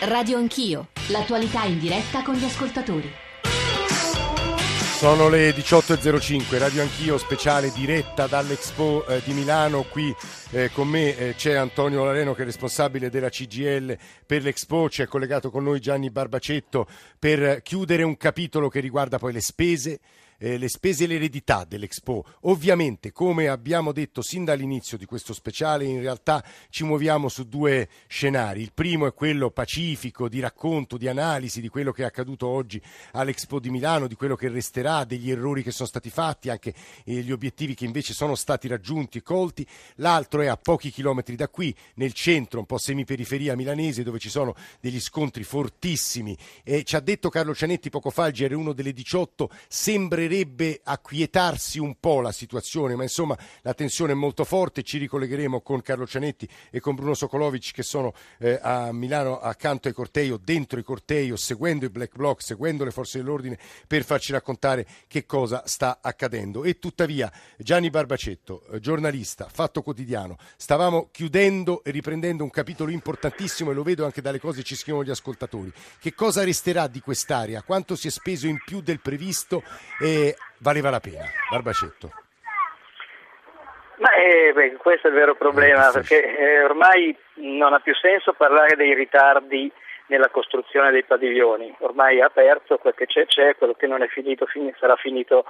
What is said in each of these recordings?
Radio Anch'io, l'attualità in diretta con gli ascoltatori. Sono le 18.05, Radio Anch'io, speciale diretta dall'Expo eh, di Milano. Qui eh, con me eh, c'è Antonio Lareno che è responsabile della CGL per l'Expo, c'è collegato con noi Gianni Barbacetto per chiudere un capitolo che riguarda poi le spese eh, le spese e l'eredità dell'Expo. Ovviamente, come abbiamo detto sin dall'inizio di questo speciale, in realtà ci muoviamo su due scenari. Il primo è quello pacifico di racconto, di analisi di quello che è accaduto oggi all'Expo di Milano, di quello che resterà, degli errori che sono stati fatti, anche eh, gli obiettivi che invece sono stati raggiunti e colti. L'altro è a pochi chilometri da qui, nel centro, un po' semiperiferia milanese, dove ci sono degli scontri fortissimi. E ci ha detto Carlo Cianetti poco fa, il GR1 delle 18, sembrerebbe sembrerebbe acquietarsi un po' la situazione, ma insomma la tensione è molto forte. Ci ricollegheremo con Carlo Cianetti e con Bruno Sokolovic che sono eh, a Milano accanto ai cortei o dentro i cortei o seguendo i black bloc, seguendo le forze dell'ordine per farci raccontare che cosa sta accadendo. E tuttavia Gianni Barbacetto, eh, giornalista, Fatto Quotidiano, stavamo chiudendo e riprendendo un capitolo importantissimo e lo vedo anche dalle cose che ci scrivono gli ascoltatori. Che cosa resterà di quest'area? Quanto si è speso in più del previsto? E valeva la pena. Barbacetto. Ma eh, beh, questo è il vero problema, perché eh, ormai non ha più senso parlare dei ritardi nella costruzione dei padiglioni. Ormai è aperto, quel che c'è c'è, quello che non è finito fin- sarà finito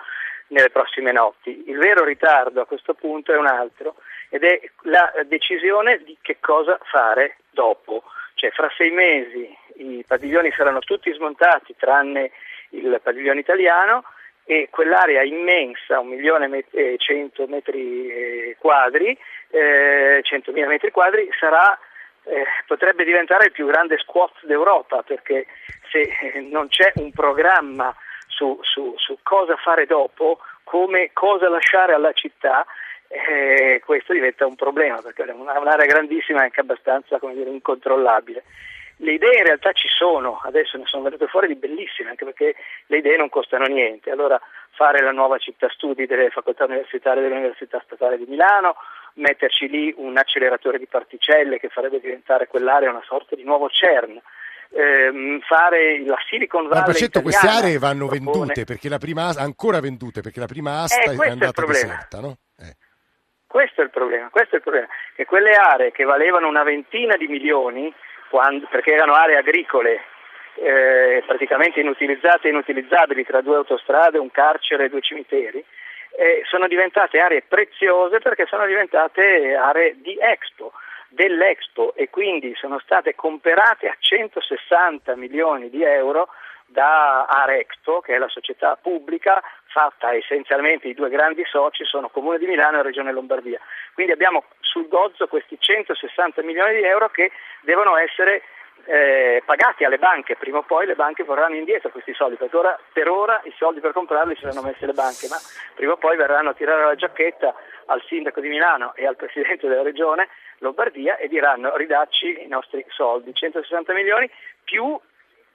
nelle prossime notti. Il vero ritardo a questo punto è un altro ed è la decisione di che cosa fare dopo. Cioè fra sei mesi i padiglioni saranno tutti smontati tranne il padiglione italiano e quell'area immensa, un milione e cento metri eh, quadri, eh, 100.000 metri quadri, sarà, eh, potrebbe diventare il più grande squat d'Europa perché se eh, non c'è un programma su, su, su cosa fare dopo, come, cosa lasciare alla città, eh, questo diventa un problema perché è un'area grandissima e anche abbastanza dire, incontrollabile. Le idee in realtà ci sono, adesso ne sono venute fuori di bellissime, anche perché le idee non costano niente. Allora fare la nuova città studi delle facoltà universitarie dell'Università Statale di Milano, metterci lì un acceleratore di particelle che farebbe diventare quell'area una sorta di nuovo CERN. Ehm, fare la Silicon Valley Barbacetto, queste aree vanno propone... vendute perché la prima ancora vendute perché la prima asta eh, è andata è deserta, no? Eh. Questo è il problema, questo è il problema, che quelle aree che valevano una ventina di milioni quando, perché erano aree agricole eh, praticamente inutilizzate e inutilizzabili tra due autostrade, un carcere e due cimiteri, eh, sono diventate aree preziose perché sono diventate aree di Expo, dell'Expo e quindi sono state comperate a 160 milioni di euro da Arexpo, che è la società pubblica fatta essenzialmente di due grandi soci, sono Comune di Milano e Regione Lombardia. Quindi abbiamo sul gozzo questi 160 milioni di euro che devono essere eh, pagati alle banche, prima o poi le banche vorranno indietro questi soldi, perché ora, per ora i soldi per comprarli ce li hanno messi le banche, ma prima o poi verranno a tirare la giacchetta al sindaco di Milano e al presidente della regione Lombardia e diranno ridacci i nostri soldi, 160 milioni più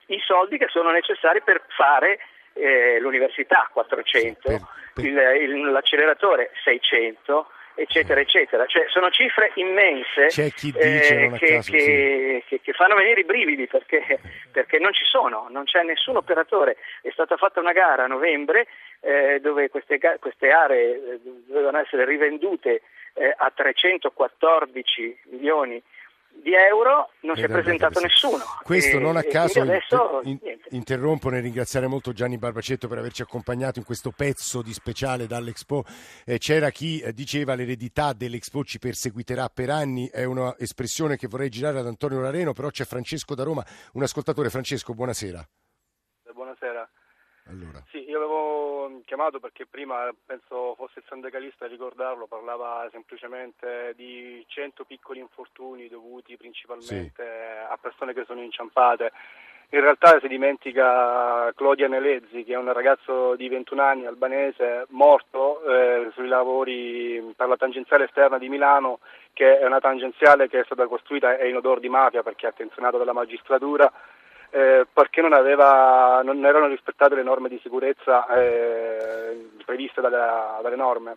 i soldi che sono necessari per fare eh, l'università 400, per, per... Il, il, l'acceleratore 600 eccetera eccetera. Cioè sono cifre immense dice, eh, che, caso, che, sì. che, fanno venire i brividi perché, perché, non ci sono non c'è nessun operatore. È stata fatta una gara a novembre eh, dove queste, queste, aree eh, dovevano essere rivendute eh, a 314 milioni di euro non si è presentato nessuno. Questo e, non a caso adesso, in, interrompo nel ringraziare molto Gianni Barbacetto per averci accompagnato in questo pezzo di speciale dall'Expo. Eh, c'era chi eh, diceva l'eredità dell'Expo ci perseguiterà per anni, è un'espressione che vorrei girare ad Antonio Lareno, però c'è Francesco da Roma, un ascoltatore. Francesco, buonasera. Buonasera. Allora. Sì, io avevo chiamato perché prima, penso fosse il sindacalista a ricordarlo, parlava semplicemente di 100 piccoli infortuni dovuti principalmente sì. a persone che sono inciampate. In realtà si dimentica Claudia Nelezzi, che è un ragazzo di 21 anni albanese morto eh, sui lavori per la tangenziale esterna di Milano, che è una tangenziale che è stata costruita e in odor di mafia perché è attenzionata dalla magistratura eh, perché non, aveva, non, erano rispettate le norme di sicurezza eh, previste dalle, dalle norme.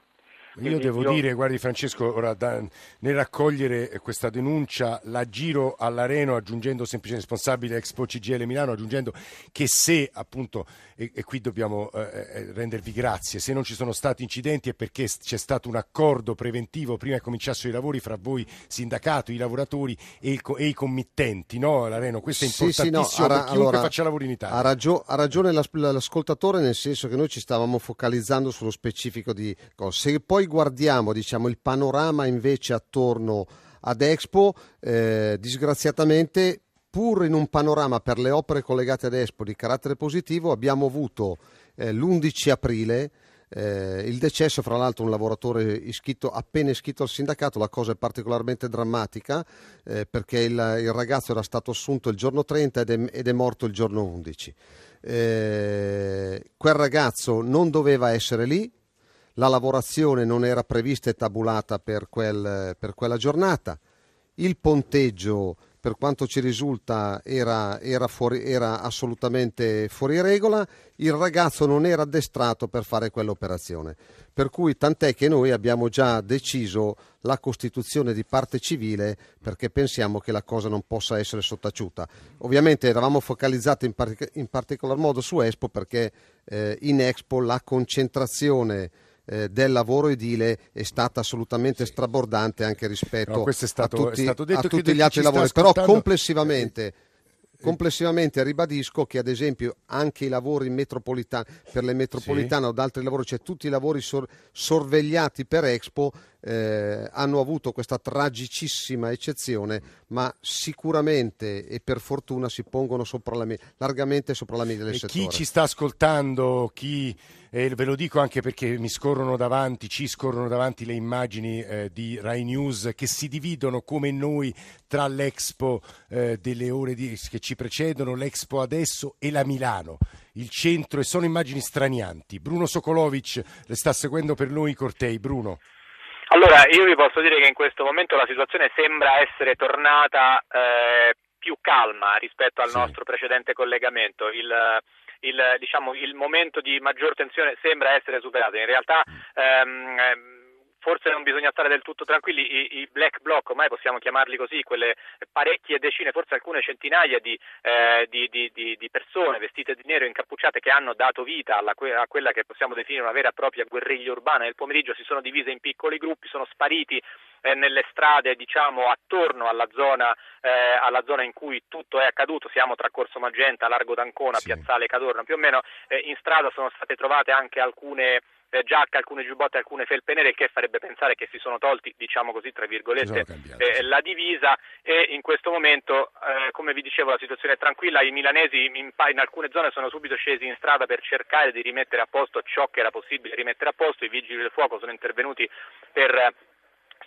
Io devo io... dire, guardi Francesco, ora da, nel raccogliere questa denuncia la giro all'Areno aggiungendo semplice responsabile Expo CGL Milano, aggiungendo che se appunto, e, e qui dobbiamo eh, eh, rendervi grazie, se non ci sono stati incidenti è perché c'è stato un accordo preventivo prima che cominciassero i lavori fra voi sindacato, i lavoratori e, il, e i committenti, no L'Areno? Questo è importantissimo sì, sì, no, per chiunque allora, faccia lavori in Italia. Ha, ragio- ha ragione l'ascoltatore nel senso che noi ci stavamo focalizzando sullo specifico di cose. Se poi poi guardiamo diciamo, il panorama invece attorno ad Expo, eh, disgraziatamente pur in un panorama per le opere collegate ad Expo di carattere positivo abbiamo avuto eh, l'11 aprile eh, il decesso, fra l'altro, un lavoratore iscritto, appena iscritto al sindacato, la cosa è particolarmente drammatica eh, perché il, il, ragazzo era stato assunto il giorno 30 ed è, ed è morto il giorno 11. Eh, quel ragazzo non doveva essere lì, la lavorazione non era prevista e tabulata per, quel, per quella giornata, il ponteggio per quanto ci risulta era, era, fuori, era, assolutamente fuori regola, il ragazzo non era addestrato per fare quell'operazione. Per cui tant'è che noi abbiamo già deciso la costituzione di parte civile perché pensiamo che la cosa non possa essere sottaciuta. Ovviamente eravamo focalizzati in, par- in particolar modo su Expo perché eh, in Expo la concentrazione eh, del lavoro edile è stata assolutamente strabordante anche rispetto no, stato, a tutti, a tutti gli altri lavori, però complessivamente Complessivamente ribadisco che ad esempio anche i lavori metropolitani, per le metropolitane sì. o altri lavori, cioè tutti i lavori sor- sorvegliati per Expo eh, hanno avuto questa tragicissima eccezione, ma sicuramente e per fortuna si pongono sopra la, largamente sopra la media del e settore. Chi ci sta ascoltando, chi e ve lo dico anche perché mi scorrono davanti, ci scorrono davanti le immagini eh, di Rai News che si dividono come noi tra l'Expo eh, delle ore di, che ci precedono, l'Expo adesso e la Milano, il centro e sono immagini stranianti. Bruno Sokolovic le sta seguendo per noi i cortei. Bruno. Allora, io vi posso dire che in questo momento la situazione sembra essere tornata eh, più calma rispetto al sì. nostro precedente collegamento. Il, il, diciamo, il momento di maggior tensione sembra essere superato. In realtà ehm, ehm forse non bisogna stare del tutto tranquilli, I, i, black bloc, ormai possiamo chiamarli così, quelle parecchie decine, forse alcune centinaia di, eh, di, di, di persone vestite di nero incappucciate che hanno dato vita alla, a quella che possiamo definire una vera e propria guerriglia urbana. Nel pomeriggio si sono divise in piccoli gruppi, sono spariti nelle strade diciamo attorno alla zona, eh, alla zona, in cui tutto è accaduto, siamo tra Corso Magenta, Largo d'Ancona, sì. Piazzale Cadorno, più o meno eh, in strada sono state trovate anche alcune eh, giacche, alcune giubbotte, alcune felpe nere, che farebbe pensare che si sono tolti, diciamo così, tra virgolette, eh, la divisa. E in questo momento, eh, come vi dicevo, la situazione è tranquilla, i milanesi in, in, alcune zone sono subito scesi in strada per cercare di rimettere a posto ciò che era possibile rimettere a posto, i vigili del fuoco sono intervenuti per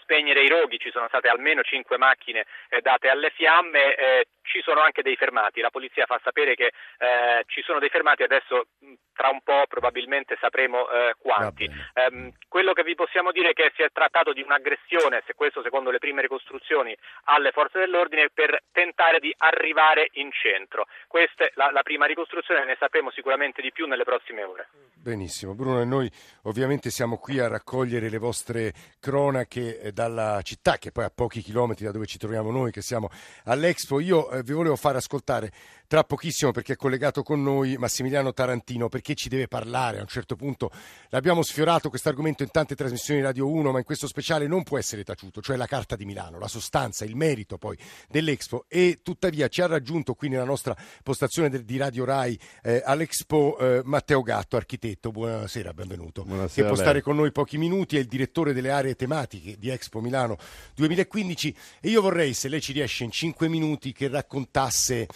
spegnere i roghi, ci sono state almeno cinque macchine eh, date alle fiamme, eh, ci sono anche dei fermati, la polizia fa sapere che eh, ci sono dei fermati, adesso tra un po' probabilmente sapremo eh, quanti. Um, quello che vi possiamo dire è che si è trattato di un'aggressione, se questo secondo le prime ricostruzioni, alle forze dell'ordine per tentare di arrivare in centro. Questa è la, la prima ricostruzione, ne sapremo sicuramente di più nelle prossime ore. Benissimo, Bruno, e noi ovviamente siamo qui a raccogliere le vostre cronache eh, dalla città, che poi a pochi chilometri da dove ci troviamo noi, che siamo all'Expo. Io eh, vi volevo far ascoltare tra pochissimo perché è collegato con noi Massimiliano Tarantino perché ci deve parlare. A un certo punto l'abbiamo sfiorato questo argomento in tante trasmissioni Radio 1 ma in questo speciale non può essere taciuto cioè la carta di Milano la sostanza il merito poi dell'Expo. E tuttavia ci ha raggiunto qui nella nostra postazione di Radio Rai eh, all'Expo eh, Matteo Gatto architetto. Buonasera benvenuto. Buonasera che può stare con noi pochi minuti è il direttore delle aree tematiche di Expo Milano 2015 e io vorrei se lei ci riesce in 5 minuti che raccontasse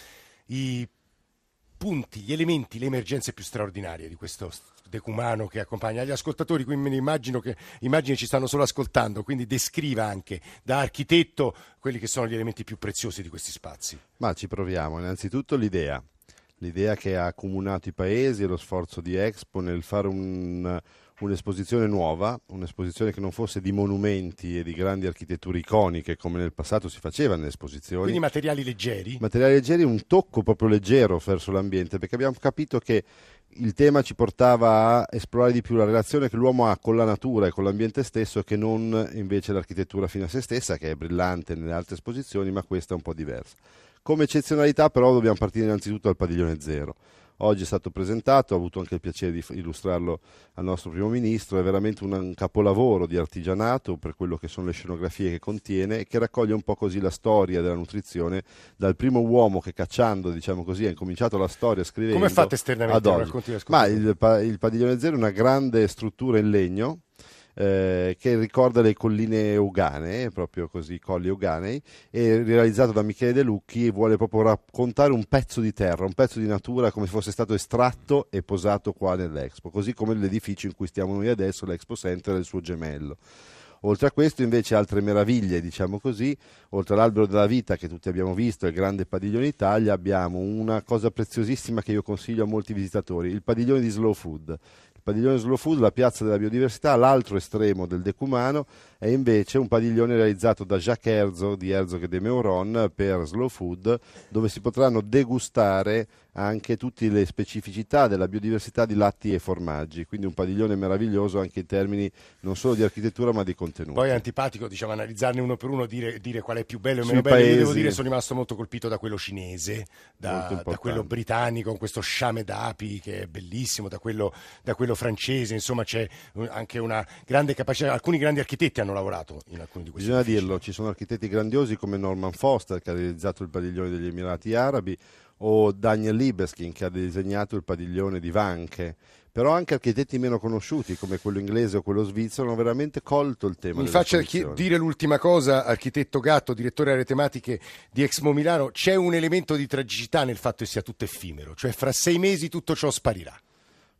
i punti, gli elementi, le emergenze più straordinarie di questo decumano che accompagna. Gli ascoltatori, quindi immagino che immagino ci stanno solo ascoltando, quindi descriva anche da architetto quelli che sono gli elementi più preziosi di questi spazi. Ma ci proviamo, innanzitutto l'idea, l'idea che ha accomunato i paesi e lo sforzo di Expo nel fare un, un'esposizione nuova, un'esposizione che non fosse di monumenti e di grandi architetture iconiche come nel passato si faceva nelle esposizioni. Quindi materiali leggeri? Materiali leggeri, un tocco proprio leggero verso l'ambiente, perché abbiamo capito che il tema ci portava a esplorare di più la relazione che l'uomo ha con la natura e con l'ambiente stesso che non invece l'architettura fino a se stessa, che è brillante nelle altre esposizioni, ma questa è un po' diversa. Come eccezionalità però dobbiamo partire innanzitutto dal padiglione zero oggi è stato presentato, ho avuto anche il piacere di illustrarlo al nostro primo ministro, è veramente un, capolavoro di artigianato per quello che sono le scenografie che contiene e che raccoglie un po' così la storia della nutrizione dal primo uomo che cacciando, diciamo così, ha incominciato la storia scrivendo Come fate esternamente? Ad oggi. Ma il, il padiglione zero è una grande struttura in legno eh, che ricorda le colline euganee, proprio così, colli euganei, e realizzato da Michele De Lucchi vuole proprio raccontare un pezzo di terra, un pezzo di natura come se fosse stato estratto e posato qua nell'Expo, così come l'edificio in cui stiamo noi adesso, l'Expo Center e il suo gemello. Oltre a questo invece altre meraviglie, diciamo così, oltre all'albero della vita che tutti abbiamo visto, il grande padiglione Italia, abbiamo una cosa preziosissima che io consiglio a molti visitatori, il padiglione di Slow Food padiglione Slow Food, la piazza della biodiversità, l'altro estremo del decumano è invece un padiglione realizzato da Jacques Herzog di Herzog e de Meuron per Slow Food, dove si potranno degustare anche tutte le specificità della biodiversità di latti e formaggi, quindi un padiglione meraviglioso anche in termini non solo di architettura ma di contenuto. Poi è antipatico diciamo, analizzarne uno per uno, dire, dire qual è più bello e meno bello. Paesi... Io devo dire sono rimasto molto colpito da quello cinese, da, da quello britannico con questo sciame d'api che è bellissimo, da quello, da quello francese, insomma c'è anche una grande capacità, alcuni grandi architetti hanno lavorato in alcuni di questi Bisogna edifici. dirlo, ci sono architetti grandiosi come Norman Foster che ha realizzato il padiglione degli Emirati Arabi o Daniel Libeskin che ha disegnato il padiglione di Vanche però anche architetti meno conosciuti come quello inglese o quello svizzero hanno veramente colto il tema. Mi faccia dire l'ultima cosa, architetto Gatto, direttore aree tematiche di Exmo Milano, c'è un elemento di tragicità nel fatto che sia tutto effimero, cioè fra sei mesi tutto ciò sparirà.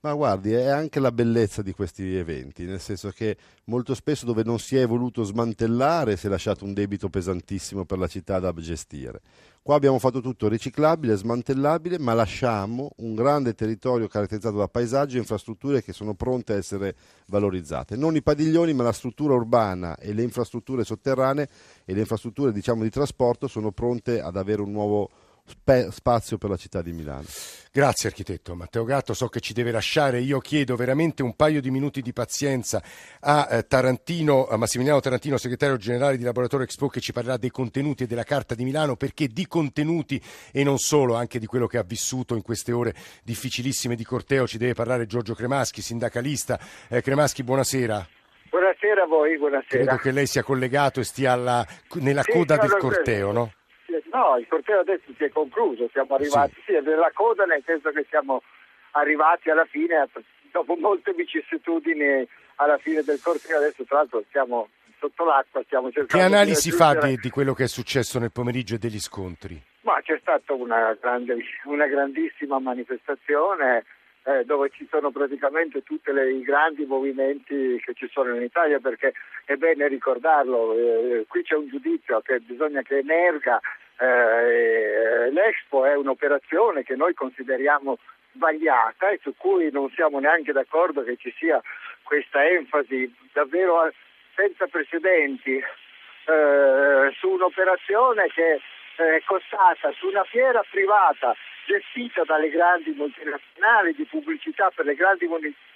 Ma guardi, è anche la bellezza di questi eventi, nel senso che molto spesso dove non si è voluto smantellare si è lasciato un debito pesantissimo per la città da gestire. Qua abbiamo fatto tutto riciclabile, smantellabile, ma lasciamo un grande territorio caratterizzato da paesaggi e infrastrutture che sono pronte a essere valorizzate. Non i padiglioni, ma la struttura urbana e le infrastrutture sotterranee e le infrastrutture diciamo, di trasporto sono pronte ad avere un nuovo spe- spazio per la città di Milano. Grazie architetto Matteo Gatto, so che ci deve lasciare, io chiedo veramente un paio di minuti di pazienza a eh, Tarantino, a Massimiliano Tarantino, segretario generale di Laboratorio Expo che ci parlerà dei contenuti e della Carta di Milano perché di contenuti e non solo, anche di quello che ha vissuto in queste ore difficilissime di corteo ci deve parlare Giorgio Cremaschi, sindacalista. Eh, Cremaschi, buonasera. Buonasera a voi, buonasera. Credo che lei sia collegato e stia alla, nella sì, coda del corteo, no? No, il corteo adesso si è concluso, siamo arrivati, sì. sì, nella coda nel senso che siamo arrivati alla fine, dopo molte vicissitudini alla fine del corteo, adesso tra l'altro siamo sotto l'acqua, stiamo cercando Che analisi di fa di, di, quello che è successo nel pomeriggio e degli scontri? Ma c'è stata una, grande, una grandissima manifestazione eh, dove ci sono praticamente tutti i grandi movimenti che ci sono in Italia perché è bene ricordarlo, eh, qui c'è un giudizio che bisogna che emerga eh, L'Expo è un'operazione che noi consideriamo sbagliata e su cui non siamo neanche d'accordo che ci sia questa enfasi davvero senza precedenti eh, su un'operazione che è costata su una fiera privata gestita dalle grandi multinazionali di pubblicità per le grandi multinazionali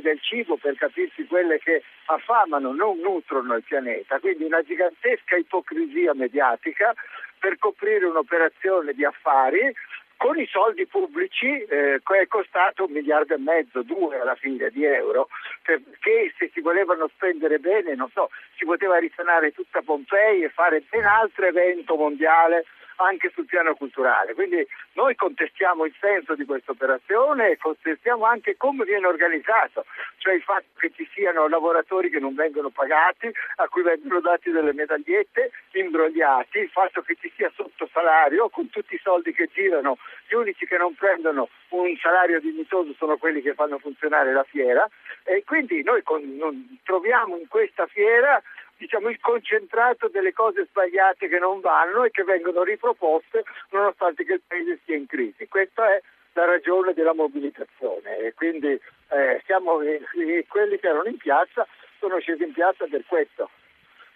del cibo per capirsi quelle che affamano, non nutrono il pianeta, quindi una gigantesca ipocrisia mediatica per coprire un'operazione di affari con i soldi pubblici eh, è costato un miliardo e mezzo, due alla fine di euro, perché se si volevano spendere bene, non so, si poteva risanare tutta Pompei e fare ben altro evento mondiale anche sul piano culturale. Quindi noi contestiamo il senso di questa operazione e contestiamo anche come viene organizzato, cioè il fatto che ci siano lavoratori che non vengono pagati, a cui vengono dati delle medagliette imbrogliati, il fatto che ci sia sottosalario con tutti i soldi che girano, gli unici che non prendono un salario dignitoso sono quelli che fanno funzionare la fiera e quindi noi con, troviamo in questa fiera diciamo, il concentrato delle cose sbagliate che non vanno e che vengono riproposte nonostante che il paese sia in crisi. Questa è la ragione della mobilitazione e quindi eh, siamo, eh, quelli che erano in piazza sono scesi in piazza per questo.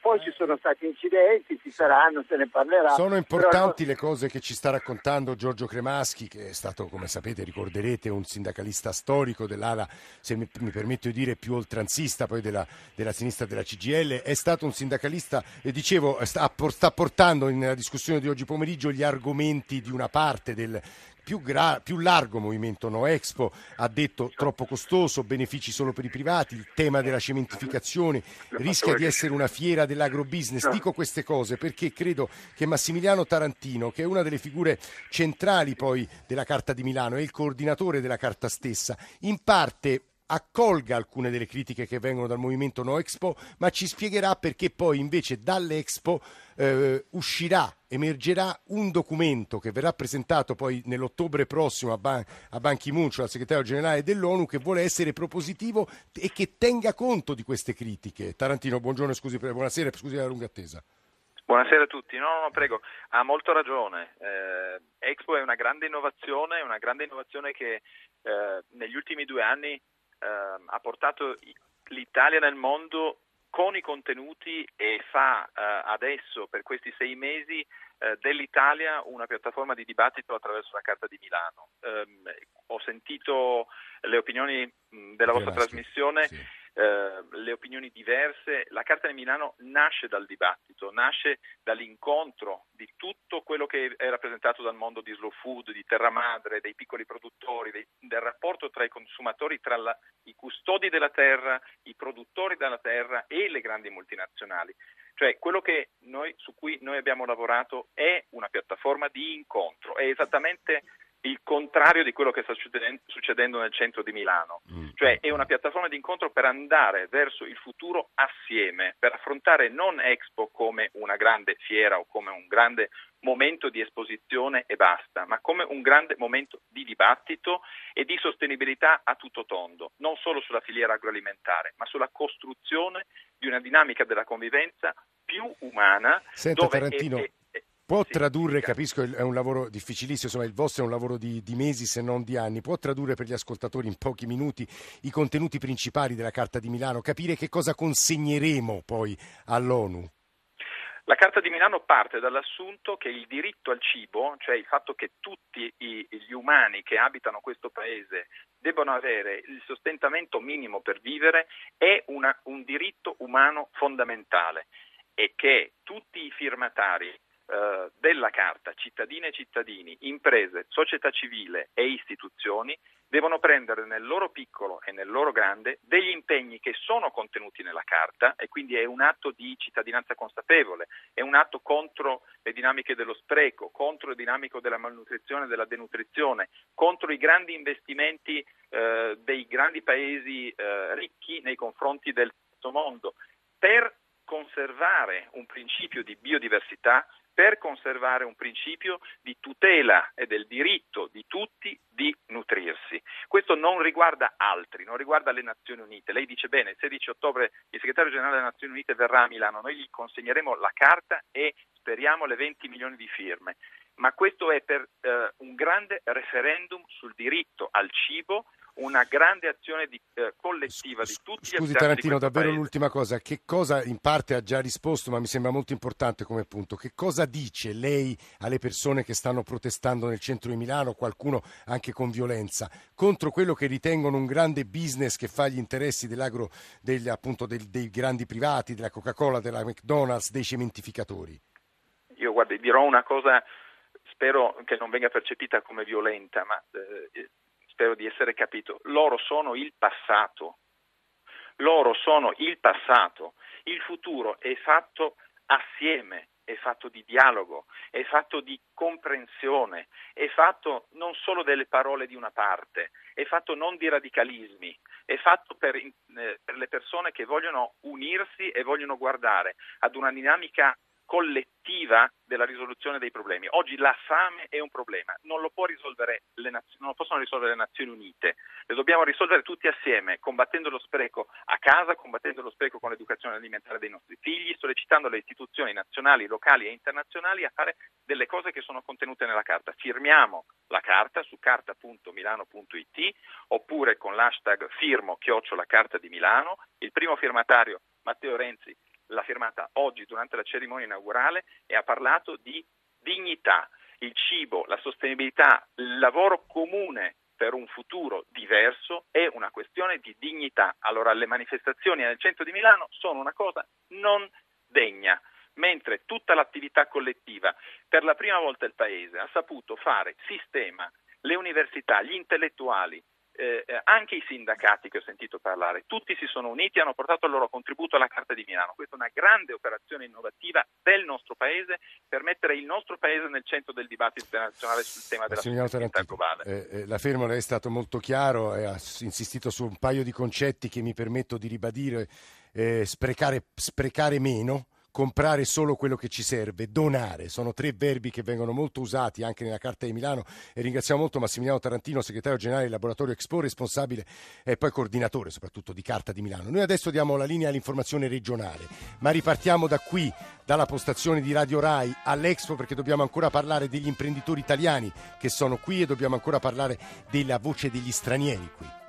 Poi ci sono stati incidenti, ci saranno, se ne parlerà. Sono importanti però... le cose che ci sta raccontando Giorgio Cremaschi, che è stato, come sapete, ricorderete, un sindacalista storico dell'ala, se mi, mi permetto di dire, più oltranzista poi della, della, sinistra della CGL. È stato un sindacalista, e dicevo, sta, sta portando nella discussione di oggi pomeriggio gli argomenti di una parte del, più, gra- più, largo movimento No Expo ha detto troppo costoso, benefici solo per i privati, il tema della cementificazione, rischia di essere una fiera dell'agrobusiness. Dico queste cose perché credo che Massimiliano Tarantino, che è una delle figure centrali poi della Carta di Milano, è il coordinatore della Carta stessa, in parte accolga alcune delle critiche che vengono dal movimento No Expo, ma ci spiegherà perché poi invece dalle Expo eh, uscirà, emergerà un documento che verrà presentato poi nell'ottobre prossimo a Ban, a Ban Ki-moon, cioè al segretario generale dell'ONU, che vuole essere propositivo e che tenga conto di queste critiche. Tarantino, buongiorno, scusi, buonasera, scusi la lunga attesa. Buonasera a tutti, no, no, prego, ha molto ragione. Eh, Expo è una grande innovazione, una grande innovazione che eh, negli ultimi due anni eh, ha portato l'Italia nel mondo con i contenuti e fa eh, adesso per questi sei mesi eh, dell'Italia una piattaforma di dibattito attraverso la Carta di Milano. Um, ho sentito le opinioni mh, della vostra trasmissione. Sì eh, le opinioni diverse. La Carta di Milano nasce dal dibattito, nasce dall'incontro di tutto quello che è rappresentato dal mondo di slow food, di terra madre, dei piccoli produttori, dei, del rapporto tra i consumatori, tra la, i custodi della terra, i produttori della terra e le grandi multinazionali. Cioè quello noi, su cui noi abbiamo lavorato è una piattaforma di incontro, è esattamente il contrario di quello che sta succedendo nel centro di Milano, mm. cioè è una piattaforma di incontro per andare verso il futuro assieme, per affrontare non Expo come una grande fiera o come un grande momento di esposizione e basta, ma come un grande momento di dibattito e di sostenibilità a tutto tondo, non solo sulla filiera agroalimentare, ma sulla costruzione di una dinamica della convivenza più umana. Senta, dove Tarantino, è, è, Può tradurre, capisco è un lavoro difficilissimo, insomma il vostro è un lavoro di, di, mesi se non di anni, può tradurre per gli ascoltatori in pochi minuti i contenuti principali della Carta di Milano, capire che cosa consegneremo poi all'ONU? La Carta di Milano parte dall'assunto che il diritto al cibo, cioè il fatto che tutti gli umani che abitano questo paese debbano avere il sostentamento minimo per vivere, è una, un diritto umano fondamentale e che tutti i firmatari eh, della Carta, cittadine e cittadini, imprese, società civile e istituzioni devono prendere nel loro piccolo e nel loro grande degli impegni che sono contenuti nella Carta e quindi è un atto di cittadinanza consapevole, è un atto contro le dinamiche dello spreco, contro le dinamiche della malnutrizione e della denutrizione, contro i grandi investimenti eh, dei grandi paesi eh, ricchi nei confronti del mondo, per conservare un principio di biodiversità per conservare un principio di tutela e del diritto di tutti di nutrirsi. Questo non riguarda altri, non riguarda le Nazioni Unite. Lei dice bene, il 16 ottobre il segretario generale delle Nazioni Unite verrà a Milano, noi gli consegneremo la carta e speriamo le 20 milioni di firme. Ma questo è per eh, un grande referendum sul diritto al cibo una grande azione di, eh, collettiva di tutti Scusi, gli Scusi Tarantino, davvero paese. l'ultima cosa, che cosa in parte ha già risposto, ma mi sembra molto importante come punto, che cosa dice lei alle persone che stanno protestando nel centro di Milano, qualcuno anche con violenza, contro quello che ritengono un grande business che fa gli interessi dell'agro, degli, appunto, del, dei grandi privati, della Coca-Cola, della McDonald's, dei cementificatori? Io guardi, dirò una cosa spero che non venga percepita come violenta, ma eh, spero di essere capito, loro sono il passato, loro sono il passato, il futuro è fatto assieme, è fatto di dialogo, è fatto di comprensione, è fatto non solo delle parole di una parte, è fatto non di radicalismi, è fatto per, eh, per le persone che vogliono unirsi e vogliono guardare ad una dinamica collettiva della risoluzione dei problemi. Oggi la fame è un problema, non lo, naz- non lo, possono risolvere le Nazioni Unite, le dobbiamo risolvere tutti assieme, combattendo lo spreco a casa, combattendo lo spreco con l'educazione alimentare dei nostri figli, sollecitando le istituzioni nazionali, locali e internazionali a fare delle cose che sono contenute nella carta. Firmiamo la carta su carta.milano.it oppure con l'hashtag firmo chiocciola carta di Milano, il primo firmatario Matteo Renzi l'ha firmata oggi durante la cerimonia inaugurale e ha parlato di dignità, il cibo, la sostenibilità, il lavoro comune per un futuro diverso è una questione di dignità. Allora le manifestazioni nel centro di Milano sono una cosa non degna, mentre tutta l'attività collettiva per la prima volta il Paese ha saputo fare sistema, le università, gli intellettuali, eh, eh, anche i sindacati che ho sentito parlare, tutti si sono uniti e hanno portato il loro contributo alla Carta di Milano. Questa è una grande operazione innovativa del nostro Paese per mettere il nostro Paese nel centro del dibattito internazionale sul tema della sostenibilità globale. Eh, eh, la Fermola è stato molto chiaro e ha insistito su un paio di concetti che mi permetto di ribadire. Eh, sprecare, sprecare meno, comprare solo quello che ci serve, donare, sono tre verbi che vengono molto usati anche nella Carta di Milano e ringraziamo molto Massimiliano Tarantino, segretario generale del laboratorio Expo, responsabile e poi coordinatore soprattutto di Carta di Milano. Noi adesso diamo la linea all'informazione regionale, ma ripartiamo da qui, dalla postazione di Radio Rai all'Expo perché dobbiamo ancora parlare degli imprenditori italiani che sono qui e dobbiamo ancora parlare della voce degli stranieri qui.